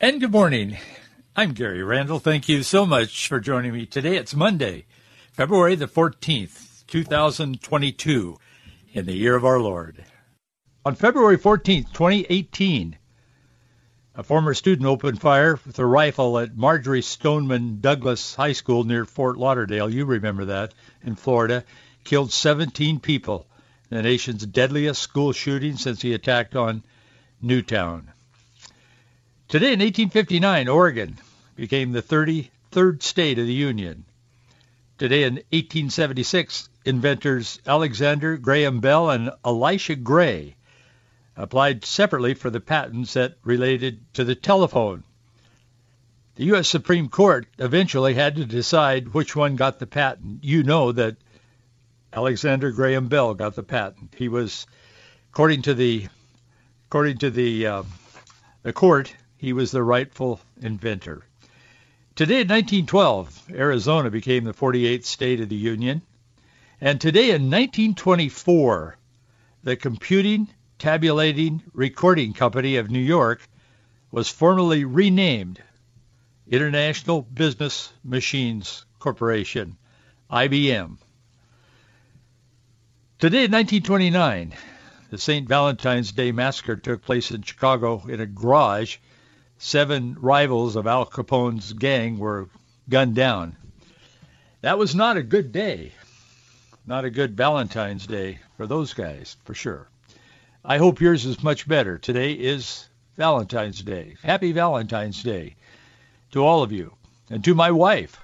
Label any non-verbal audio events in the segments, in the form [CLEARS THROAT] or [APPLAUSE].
And good morning. I'm Gary Randall. Thank you so much for joining me today. It's Monday, February the 14th, 2022, in the year of our Lord. On February 14th, 2018, a former student opened fire with a rifle at Marjory Stoneman Douglas High School near Fort Lauderdale. You remember that in Florida. Killed 17 people. The nation's deadliest school shooting since the attack on Newtown. Today in 1859, Oregon became the 33rd state of the Union. Today in 1876, inventors Alexander Graham Bell and Elisha Gray applied separately for the patents that related to the telephone. The U.S. Supreme Court eventually had to decide which one got the patent. You know that Alexander Graham Bell got the patent. He was, according to the, according to the, uh, the court, he was the rightful inventor. Today in 1912, Arizona became the 48th state of the Union. And today in 1924, the Computing, Tabulating, Recording Company of New York was formally renamed International Business Machines Corporation, IBM. Today in 1929, the St. Valentine's Day Massacre took place in Chicago in a garage seven rivals of Al Capone's gang were gunned down. That was not a good day. Not a good Valentine's Day for those guys, for sure. I hope yours is much better. Today is Valentine's Day. Happy Valentine's Day to all of you and to my wife.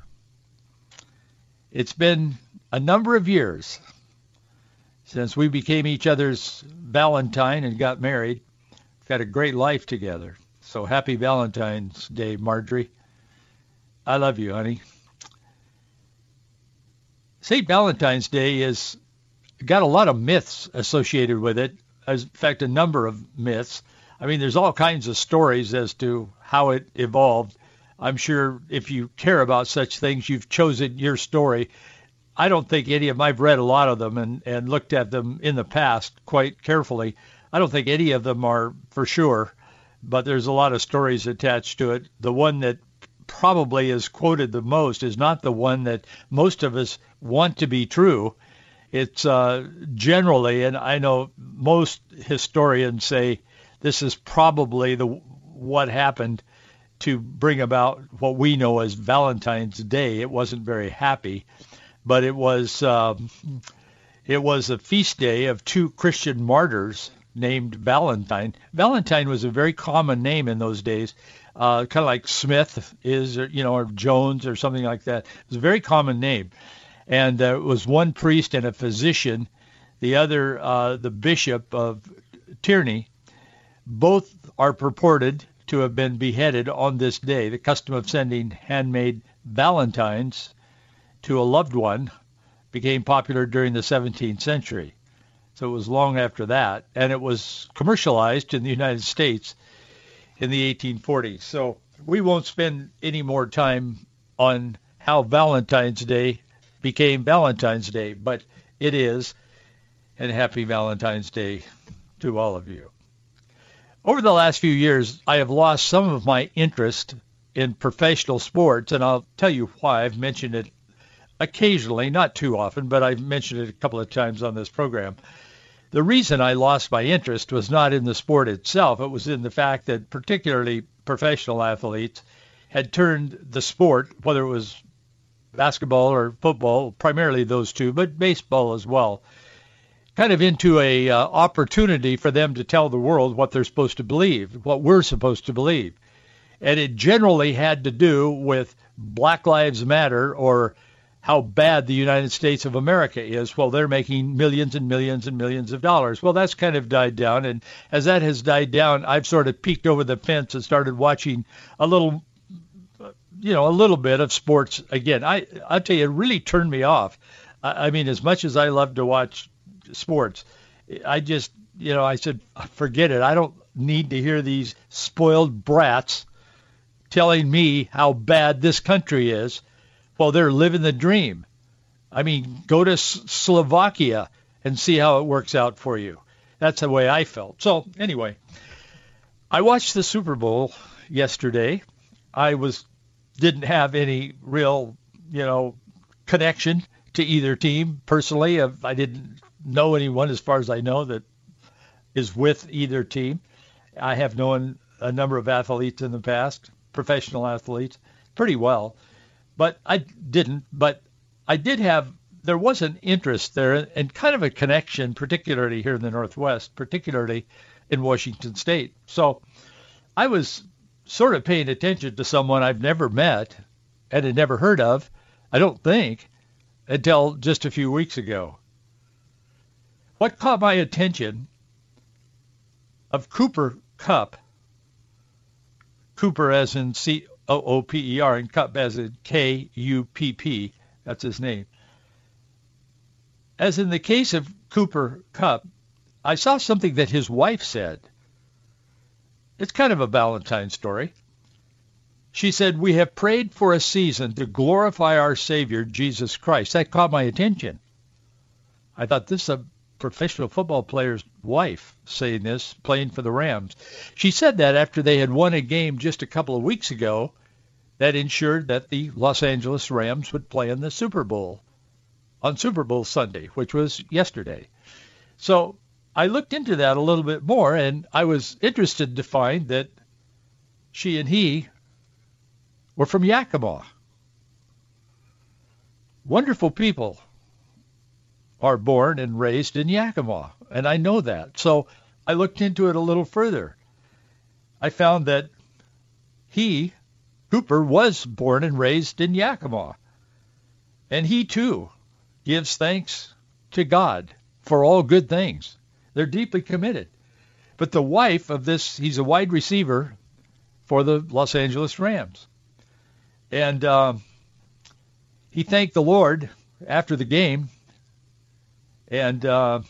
It's been a number of years since we became each other's Valentine and got married. We've had a great life together. So happy Valentine's Day, Marjorie. I love you, honey. St. Valentine's Day is got a lot of myths associated with it. As, in fact, a number of myths. I mean, there's all kinds of stories as to how it evolved. I'm sure if you care about such things, you've chosen your story. I don't think any of them, I've read a lot of them and, and looked at them in the past quite carefully. I don't think any of them are for sure, but there's a lot of stories attached to it. The one that probably is quoted the most is not the one that most of us want to be true. It's uh, generally, and I know most historians say this is probably the what happened to bring about what we know as Valentine's Day. It wasn't very happy, but it was um, it was a feast day of two Christian martyrs named Valentine. Valentine was a very common name in those days, uh, kind of like Smith is, or, you know, or Jones or something like that. It was a very common name, and there was one priest and a physician, the other uh, the bishop of Terni. Both are purported to have been beheaded on this day. The custom of sending handmade valentines to a loved one became popular during the 17th century. So it was long after that, and it was commercialized in the United States in the 1840s. So we won't spend any more time on how Valentine's Day became Valentine's Day, but it is, and happy Valentine's Day to all of you. Over the last few years, I have lost some of my interest in professional sports, and I'll tell you why. I've mentioned it occasionally, not too often, but I've mentioned it a couple of times on this program. The reason I lost my interest was not in the sport itself. It was in the fact that particularly professional athletes had turned the sport, whether it was basketball or football, primarily those two, but baseball as well, kind of into a uh, opportunity for them to tell the world what they're supposed to believe, what we're supposed to believe. And it generally had to do with Black Lives Matter or how bad the United States of America is while they're making millions and millions and millions of dollars. Well, that's kind of died down. And as that has died down, I've sort of peeked over the fence and started watching a little, you know, a little bit of sports again. I, I'll tell you, it really turned me off. I, I mean, as much as I love to watch sports, I just, you know, I said, forget it. I don't need to hear these spoiled brats telling me how bad this country is well, they're living the dream. I mean, go to S- Slovakia and see how it works out for you. That's the way I felt. So anyway, I watched the Super Bowl yesterday. I was didn't have any real, you know, connection to either team personally. I didn't know anyone, as far as I know, that is with either team. I have known a number of athletes in the past, professional athletes, pretty well but I didn't. But I did have there was an interest there and kind of a connection, particularly here in the Northwest, particularly in Washington State. So I was sort of paying attention to someone I've never met and had never heard of, I don't think, until just a few weeks ago. What caught my attention of Cooper Kupp, Cooper as in C O-O-P-E-R, and Kupp as in K-U-P-P. That's his name. As in the case of Cooper Kupp, I saw something that his wife said. It's kind of a Valentine story. She said, we have prayed for a season to glorify our Savior, Jesus Christ. That caught my attention. I thought this is a professional football player's wife saying this, playing for the Rams. She said that after they had won a game just a couple of weeks ago that ensured that the Los Angeles Rams would play in the Super Bowl on Super Bowl Sunday, which was yesterday. So I looked into that a little bit more, and I was interested to find that she and he were from Yakima. Wonderful people are born and raised in Yakima, and I know that. So I looked into it a little further. I found that he, Cooper, was born and raised in Yakima, and he too gives thanks to God for all good things. They're deeply committed. But the wife of this, he's a wide receiver for the Los Angeles Rams. And uh, he thanked the Lord after the game and uh,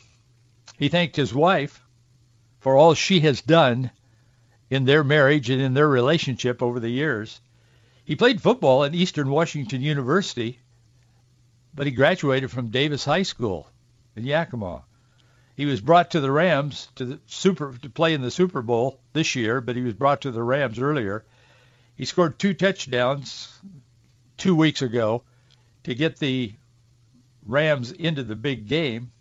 he thanked his wife for all she has done in their marriage and in their relationship over the years. He played football at Eastern Washington University, but he graduated from Davis High School in Yakima. He was brought to the Rams to the super to play in the Super Bowl this year, but he was brought to the Rams earlier. He scored two touchdowns two weeks ago to get the Rams into the big game.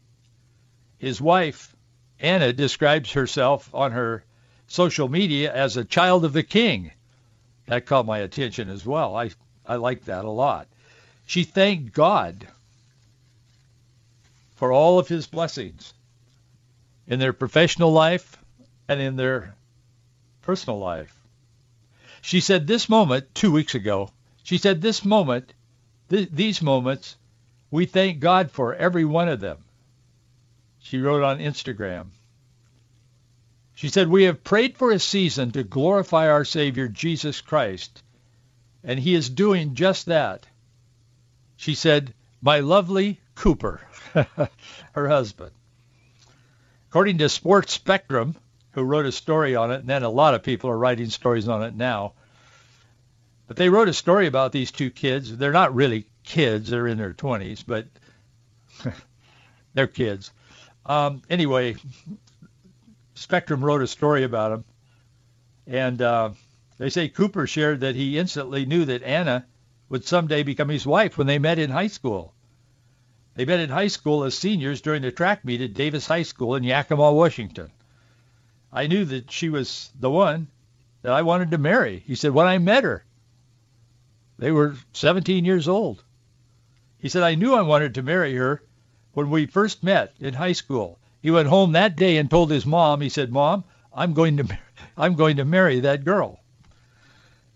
His wife, Anna, describes herself on her social media as a child of the king. That caught my attention as well. I, I like that a lot. She thanked God for all of his blessings in their professional life and in their personal life. She said this moment, two weeks ago, she said this moment, th- these moments, we thank God for every one of them she wrote on Instagram. She said, We have prayed for a season to glorify our Savior, Jesus Christ, and he is doing just that. She said, My lovely Cooper, [LAUGHS] her husband. According to Sports Spectrum, who wrote a story on it, and then a lot of people are writing stories on it now, but they wrote a story about these two kids. They're not really kids, they're in their 20s, but [LAUGHS] they're kids. Um, anyway, Spectrum wrote a story about him, and uh, they say Cooper shared that he instantly knew that Anna would someday become his wife when they met in high school. They met in high school as seniors during the track meet at Davis High School in Yakima, Washington. I knew that she was the one that I wanted to marry. He said, when I met her, they were 17 years old. He said, I knew I wanted to marry her when we first met in high school. He went home that day and told his mom, he said, Mom, I'm going to, [LAUGHS] I'm going to marry that girl.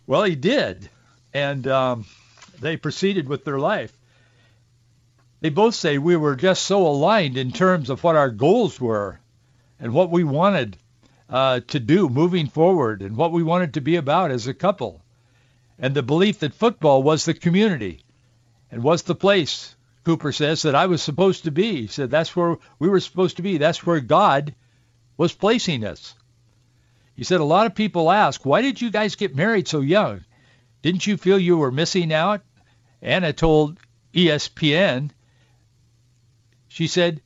Well, he did. And um, they proceeded with their life. they both say we were just so aligned in terms of what our goals were and what we wanted uh, to do moving forward and what we wanted to be about as a couple. And the belief that football was the community and was the place, Cooper says, that I was supposed to be. He said that's where we were supposed to be. That's where God was placing us. He said a lot of people ask, why did you guys get married so young? Didn't you feel you were missing out? Anna told ESPN, she said,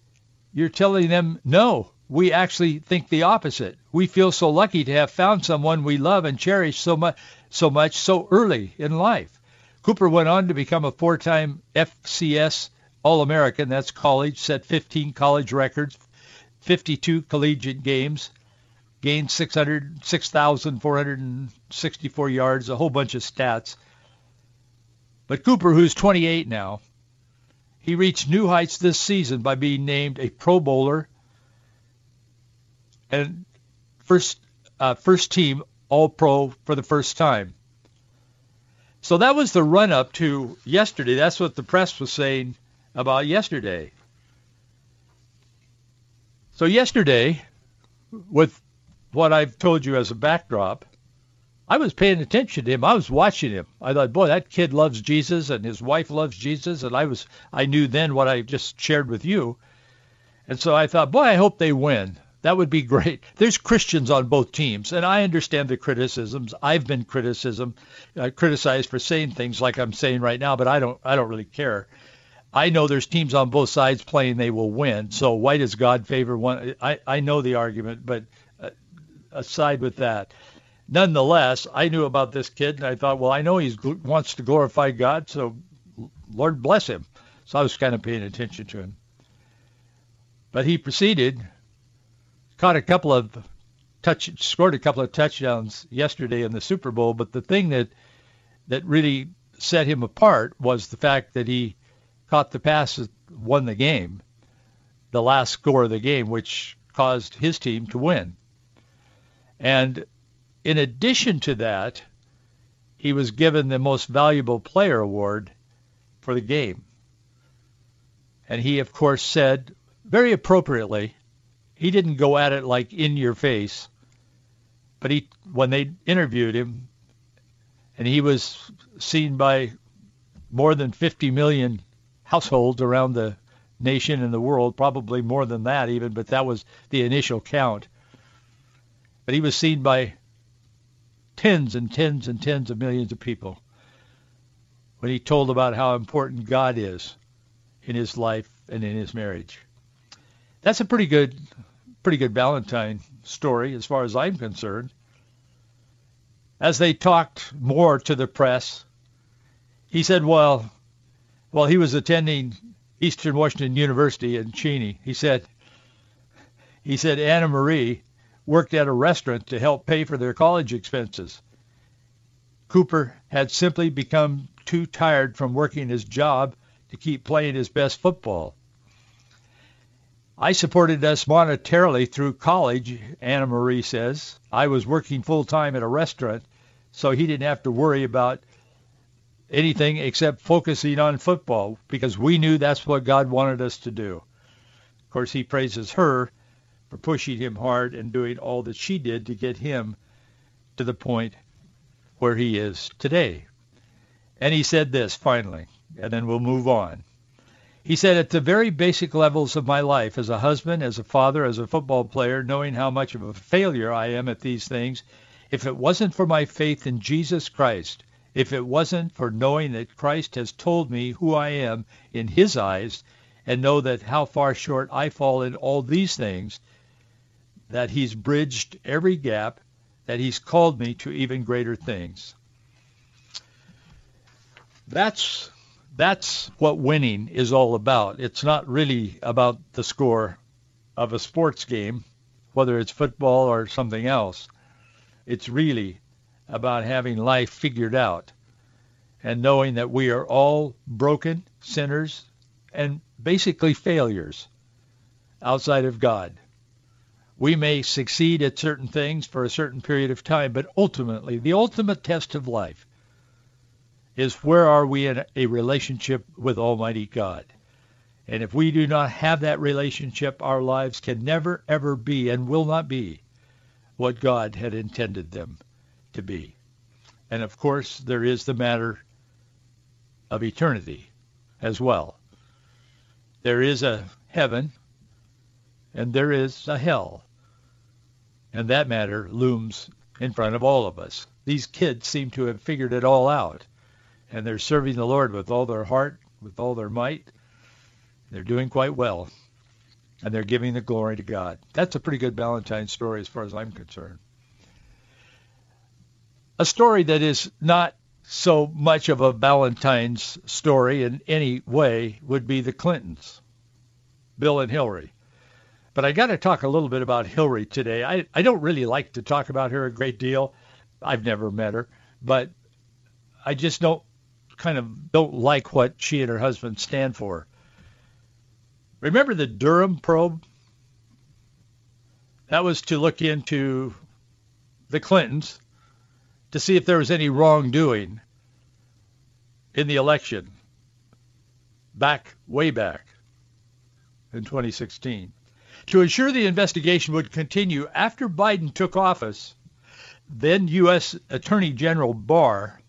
you're telling them no. We actually think the opposite. We feel so lucky to have found someone we love and cherish so much so much so early in life. Cooper went on to become a four-time FCS All-American, that's college, set 15 college records, 52 collegiate games, gained 600, 6,464 yards, a whole bunch of stats. But Cooper, who's 28 now, he reached new heights this season by being named a Pro Bowler and first uh, first team All Pro for the first time. So that was the run up to yesterday. That's what the press was saying about yesterday. So yesterday, with what I've told you as a backdrop, I was paying attention to him. I was watching him. I thought, boy, that kid loves Jesus and his wife loves Jesus. And I was, I knew then what I just shared with you. And so I thought, boy, I hope they win. That would be great. There's Christians on both teams, and I understand the criticisms. I've been criticism, uh, criticized for saying things like I'm saying right now, but I don't, I don't really care. I know there's teams on both sides playing they will win. So why does God favor one? I, I know the argument, but uh, aside with that, nonetheless, I knew about this kid, and I thought, well, I know he wants to glorify God, so Lord bless him. So I was kind of paying attention to him. But he proceeded caught a couple of touch, scored a couple of touchdowns yesterday in the Super Bowl. But the thing that that really set him apart was the fact that he caught the pass that won the game, the last score of the game, which caused his team to win. And in addition to that, he was given the most valuable player award for the game. And he, of course, said very appropriately he didn't go at it like in your face, but he when they interviewed him, and he was seen by more than 50 million households around the nation and the world, probably more than that even, but that was the initial count. But he was seen by tens and tens and tens of millions of people when he told about how important God is in his life and in his marriage. That's a pretty good pretty good Valentine story as far as I'm concerned. As they talked more to the press, he said, well, while he was attending Eastern Washington University in Cheney, he said, he said Anna Marie worked at a restaurant to help pay for their college expenses. Cooper had simply become too tired from working his job to keep playing his best football. I supported us monetarily through college, Anna Marie says. I was working full time at a restaurant, so he didn't have to worry about anything except focusing on football because we knew that's what God wanted us to do. Of course, he praises her for pushing him hard and doing all that she did to get him to the point where he is today. And he said this finally, and then we'll move on. He said, at the very basic levels of my life, as a husband, as a father, as a football player, knowing how much of a failure I am at these things, if it wasn't for my faith in Jesus Christ, if it wasn't for knowing that Christ has told me who I am in his eyes, and know that how far short I fall in all these things, that he's bridged every gap, that he's called me to even greater things. That's that's what winning is all about. It's not really about the score of a sports game, whether it's football or something else. It's really about having life figured out and knowing that we are all broken sinners and basically failures outside of God. We may succeed at certain things for a certain period of time, but ultimately, the ultimate test of life is where are we in a relationship with Almighty God? And if we do not have that relationship, our lives can never, ever be and will not be what God had intended them to be. And of course, there is the matter of eternity as well. There is a heaven and there is a hell. And that matter looms in front of all of us. These kids seem to have figured it all out. And they're serving the Lord with all their heart, with all their might. They're doing quite well. And they're giving the glory to God. That's a pretty good Valentine story as far as I'm concerned. A story that is not so much of a Valentine's story in any way would be the Clintons, Bill and Hillary. But I got to talk a little bit about Hillary today. I, I don't really like to talk about her a great deal. I've never met her, but I just don't kind of don't like what she and her husband stand for. Remember the Durham probe? That was to look into the Clintons to see if there was any wrongdoing in the election back way back in 2016. To ensure the investigation would continue after Biden took office, then U.S. Attorney General Barr,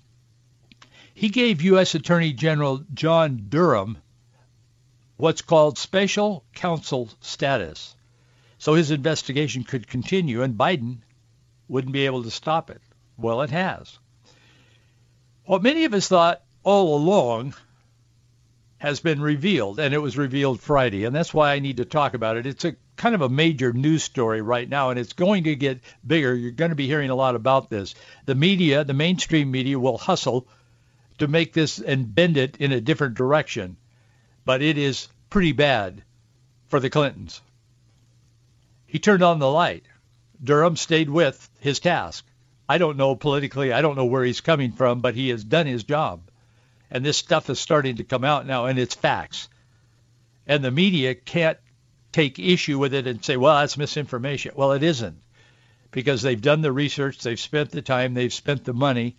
he gave U.S. Attorney General John Durham what's called special counsel status. So his investigation could continue and Biden wouldn't be able to stop it. Well, it has. What many of us thought all along has been revealed, and it was revealed Friday, and that's why I need to talk about it. It's a kind of a major news story right now, and it's going to get bigger. You're going to be hearing a lot about this. The media, the mainstream media, will hustle to make this and bend it in a different direction, but it is pretty bad for the Clintons. He turned on the light. Durham stayed with his task. I don't know politically, I don't know where he's coming from, but he has done his job and this stuff is starting to come out now, and it's facts. And the media can't take issue with it and say, well, that's misinformation. Well, it isn't because they've done the research, they've spent the time, they've spent the money,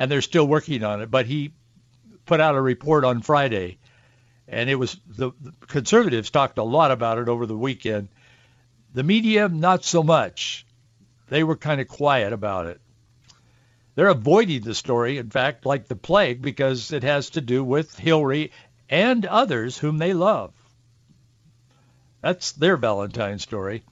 and they're still working on it. But he put out a report on Friday, and it was the, the conservatives talked a lot about it over the weekend. The media, not so much. They were kind of quiet about it. They're avoiding the story, in fact, like the plague, because it has to do with Hillary and others whom they love. That's their Valentine story.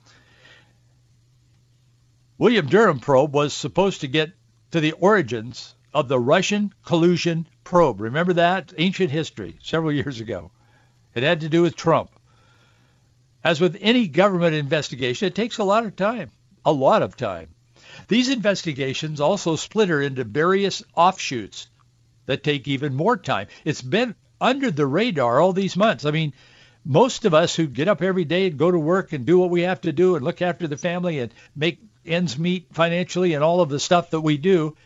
William Durham probe was supposed to get to the origins of the Russian collusion probe. Remember that? Ancient history, several years ago. It had to do with Trump. As with any government investigation, it takes a lot of time, a lot of time. These investigations also splinter into various offshoots that take even more time. It's been under the radar all these months. I mean, most of us who get up every day and go to work and do what we have to do and look after the family and make ends meet financially and all of the stuff that we do,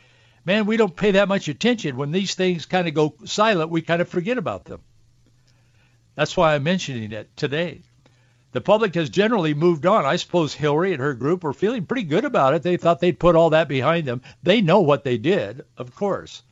man, we don't pay that much attention. When these things kind of go silent, we kind of forget about them. That's why I'm mentioning it today the public has generally moved on. I suppose Hillary and her group were feeling pretty good about it. They thought they'd put all that behind them. They know what they did, of course.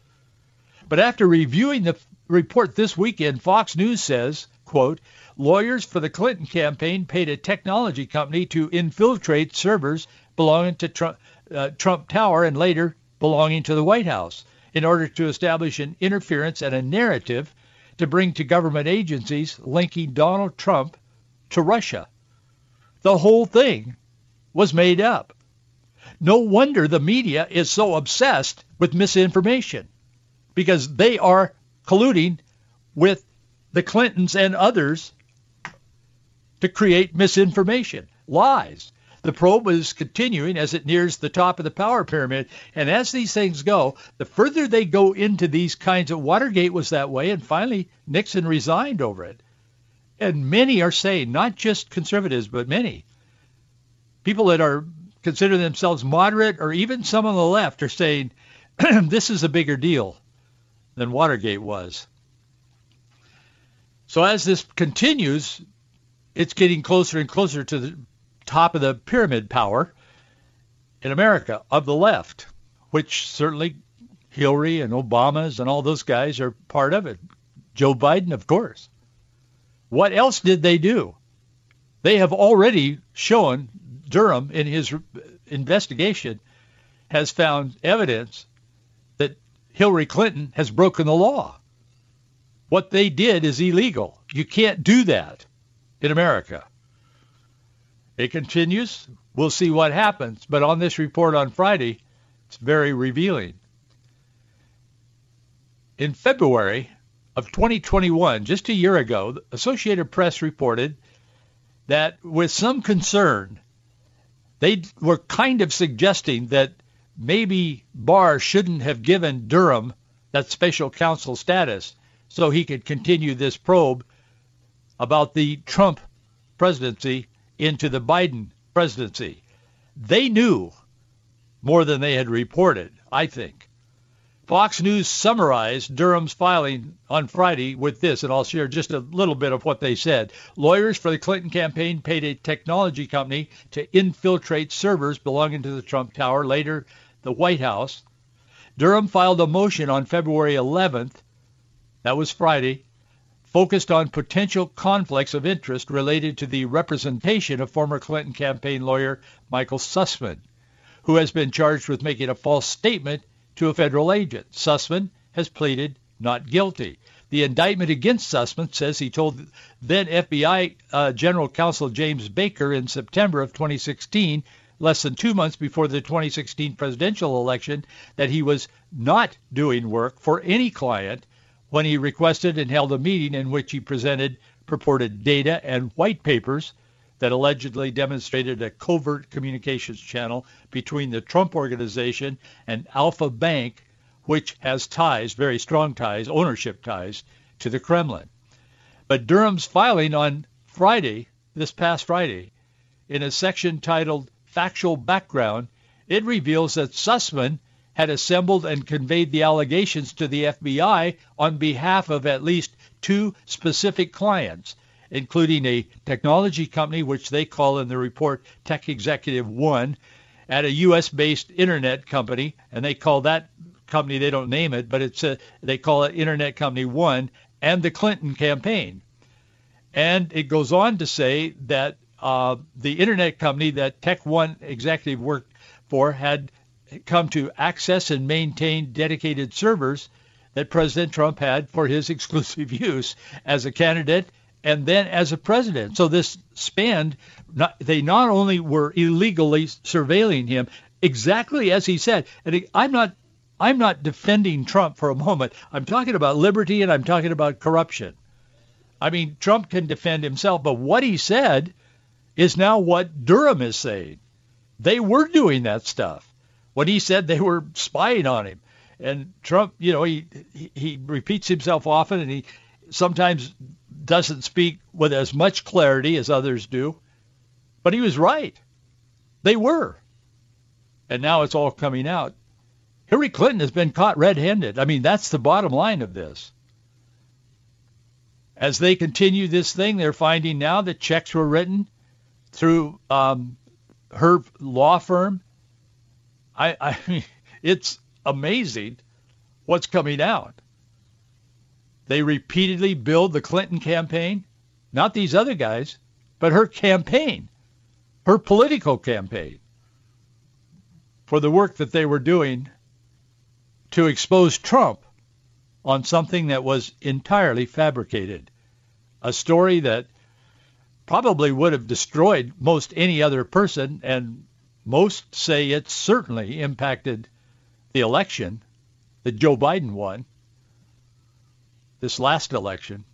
But after reviewing the report this weekend, Fox News says, quote, lawyers for the Clinton campaign paid a technology company to infiltrate servers belonging to Trump, uh, Trump Tower and later belonging to the White House in order to establish an interference and a narrative to bring to government agencies linking Donald Trump to Russia. The whole thing was made up. No wonder the media is so obsessed with misinformation because they are colluding with the Clintons and others to create misinformation, lies. The probe is continuing as it nears the top of the power pyramid. And as these things go, the further they go into these kinds of Watergate was that way, and finally Nixon resigned over it. And many are saying, not just conservatives, but many, people that are consider themselves moderate or even some on the left are saying [CLEARS THROAT] this is a bigger deal than Watergate was. So as this continues, it's getting closer and closer to the top of the pyramid power in America of the left, which certainly Hillary and Obama's and all those guys are part of it. Joe Biden, of course. What else did they do? They have already shown Durham in his investigation has found evidence that Hillary Clinton has broken the law. What they did is illegal. You can't do that in America. It continues. We'll see what happens. But on this report on Friday, it's very revealing. In February of 2021, just a year ago, the Associated Press reported that with some concern, they were kind of suggesting that maybe Barr shouldn't have given Durham that special counsel status so he could continue this probe about the Trump presidency into the Biden presidency. They knew more than they had reported, I think. Fox News summarized Durham's filing on Friday with this, and I'll share just a little bit of what they said. Lawyers for the Clinton campaign paid a technology company to infiltrate servers belonging to the Trump Tower, later the White House. Durham filed a motion on February 11th, that was Friday, focused on potential conflicts of interest related to the representation of former Clinton campaign lawyer Michael Sussmann, who has been charged with making a false statement to a federal agent. Sussmann has pleaded not guilty. The indictment against Sussmann says he told then FBI uh, General Counsel James Baker in September of 2016, less than two months before the 2016 presidential election, that he was not doing work for any client when he requested and held a meeting in which he presented purported data and white papers that allegedly demonstrated a covert communications channel between the Trump organization and Alfa Bank, which has ties, very strong ties, ownership ties to the Kremlin. But Durham's filing on Friday, this past Friday, in a section titled Factual Background, it reveals that Sussmann had assembled and conveyed the allegations to the FBI on behalf of at least two specific clients, including a technology company, which they call in the report Tech Executive One, at a U.S.-based internet company, and they call that company, they don't name it, but it's a, they call it Internet Company One, and the Clinton campaign. And it goes on to say that uh, the internet company that Tech One executive worked for had come to access and maintain dedicated servers that President Trump had for his [LAUGHS] exclusive use as a candidate and then as a president. So this spanned, not, they not only were illegally surveilling him, exactly as he said, and I'm not, I'm not defending Trump for a moment. I'm talking about liberty and I'm talking about corruption. I mean, Trump can defend himself, but what he said is now what Durham is saying. They were doing that stuff. When he said they were spying on him. And Trump, you know, he, he, he repeats himself often and he sometimes doesn't speak with as much clarity as others do. But he was right. They were. And now it's all coming out. Hillary Clinton has been caught red-handed. I mean, that's the bottom line of this. As they continue this thing, they're finding now that checks were written through um, her law firm. I, I [LAUGHS] mean, it's amazing what's coming out. They repeatedly billed the Clinton campaign, not these other guys, but her campaign, her political campaign, for the work that they were doing to expose Trump on something that was entirely fabricated, a story that probably would have destroyed most any other person, and most say it certainly impacted the election that Joe Biden won this last election.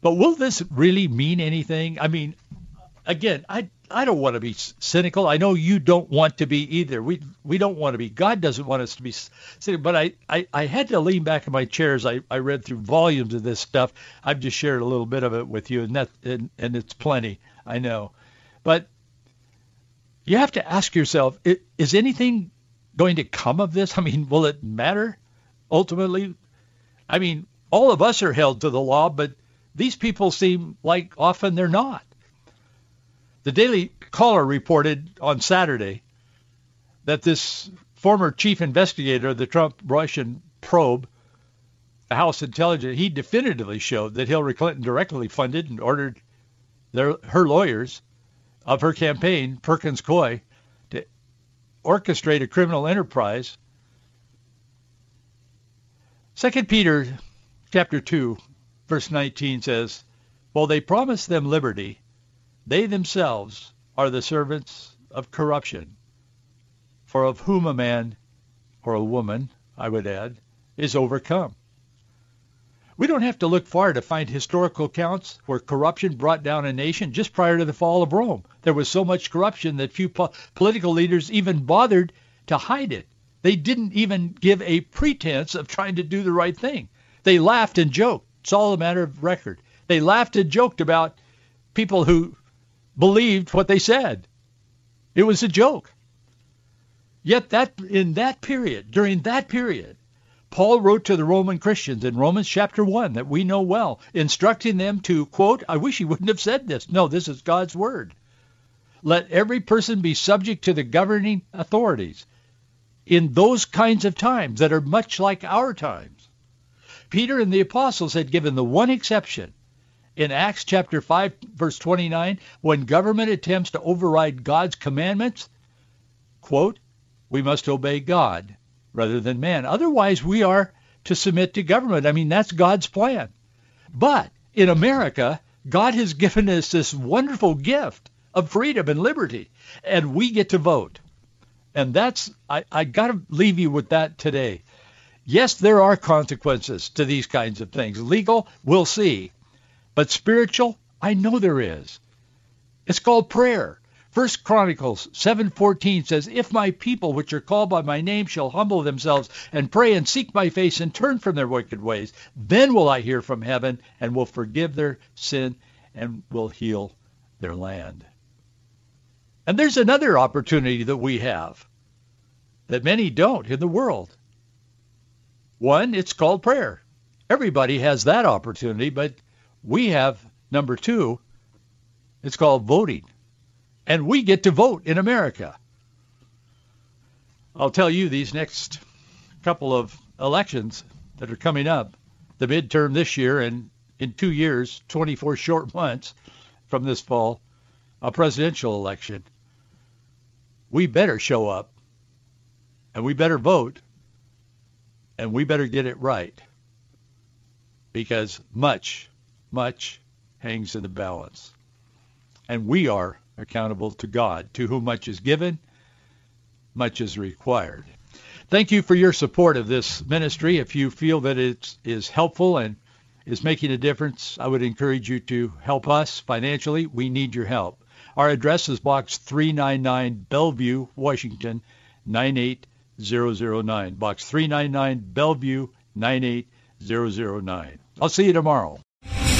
But will this really mean anything? I mean, again, I I don't want to be cynical. I know you don't want to be either. We we don't want to be. God doesn't want us to be cynical. But I, I, I had to lean back in my chair as I, I read through volumes of this stuff. I've just shared a little bit of it with you, and that and, and it's plenty. I know, but you have to ask yourself: Is anything going to come of this? [LAUGHS] I mean, will it matter ultimately? I mean, all of us are held to the law, but these people seem like often they're not. The Daily Caller reported on Saturday that this former chief investigator of the Trump Russian probe the House Intelligence, he definitively showed that Hillary Clinton directly funded and ordered their, her lawyers of her campaign, Perkins Coie, to orchestrate a criminal enterprise. Second Peter chapter 2, verse 19 says, While they promise them liberty, they themselves are the servants of corruption. For of whom a man, or a woman, I would add, is overcome. We don't have to look far to find historical accounts where corruption brought down a nation just prior to the fall of Rome. There was so much corruption that few po- political leaders even bothered to hide it. They didn't even give a pretense of trying to do the right thing. They laughed and joked. It's all a matter of record. They laughed and joked about people who believed what they said. It was a joke. Yet that in that period, during that period, Paul wrote to the Roman Christians in Romans chapter 1 that we know well, instructing them to, quote, I wish he wouldn't have said this. No, this is God's word. Let every person be subject to the governing authorities in those kinds of times that are much like our times. Peter and the apostles had given the one exception in Acts chapter 5 verse 29 when government attempts to override God's commandments, quote, we must obey God rather than man. Otherwise, we are to submit to government. I mean, that's God's plan. But in America, God has given us this wonderful gift of freedom and liberty, and we get to vote. And that's, I, I got to leave you with that today. Yes, there are consequences to these kinds of things. Legal, we'll see. But spiritual, I know there is. It's called prayer. First Chronicles 7:14 says, "If my people which are called by my name shall humble themselves and pray and seek my face and turn from their wicked ways, then will I hear from heaven and will forgive their sin and will heal their land." And there's another opportunity that we have that many don't in the world. One, it's called prayer. Everybody has that opportunity, but we have number 2, it's called voting and we get to vote in America. I'll tell you these next couple of elections that are coming up, the midterm this year and in two years, 24 short months from this fall, a presidential election. We better show up and we better vote and we better get it right because much, much hangs in the balance. And we are accountable to God. To whom much is given, much is required. Thank you for your support of this ministry. If you feel that it is helpful and is making a difference, I would encourage you to help us financially. We need your help. Our address is Box 399 Bellevue, Washington, 98009. Box 399 Bellevue, 98009. I'll see you tomorrow.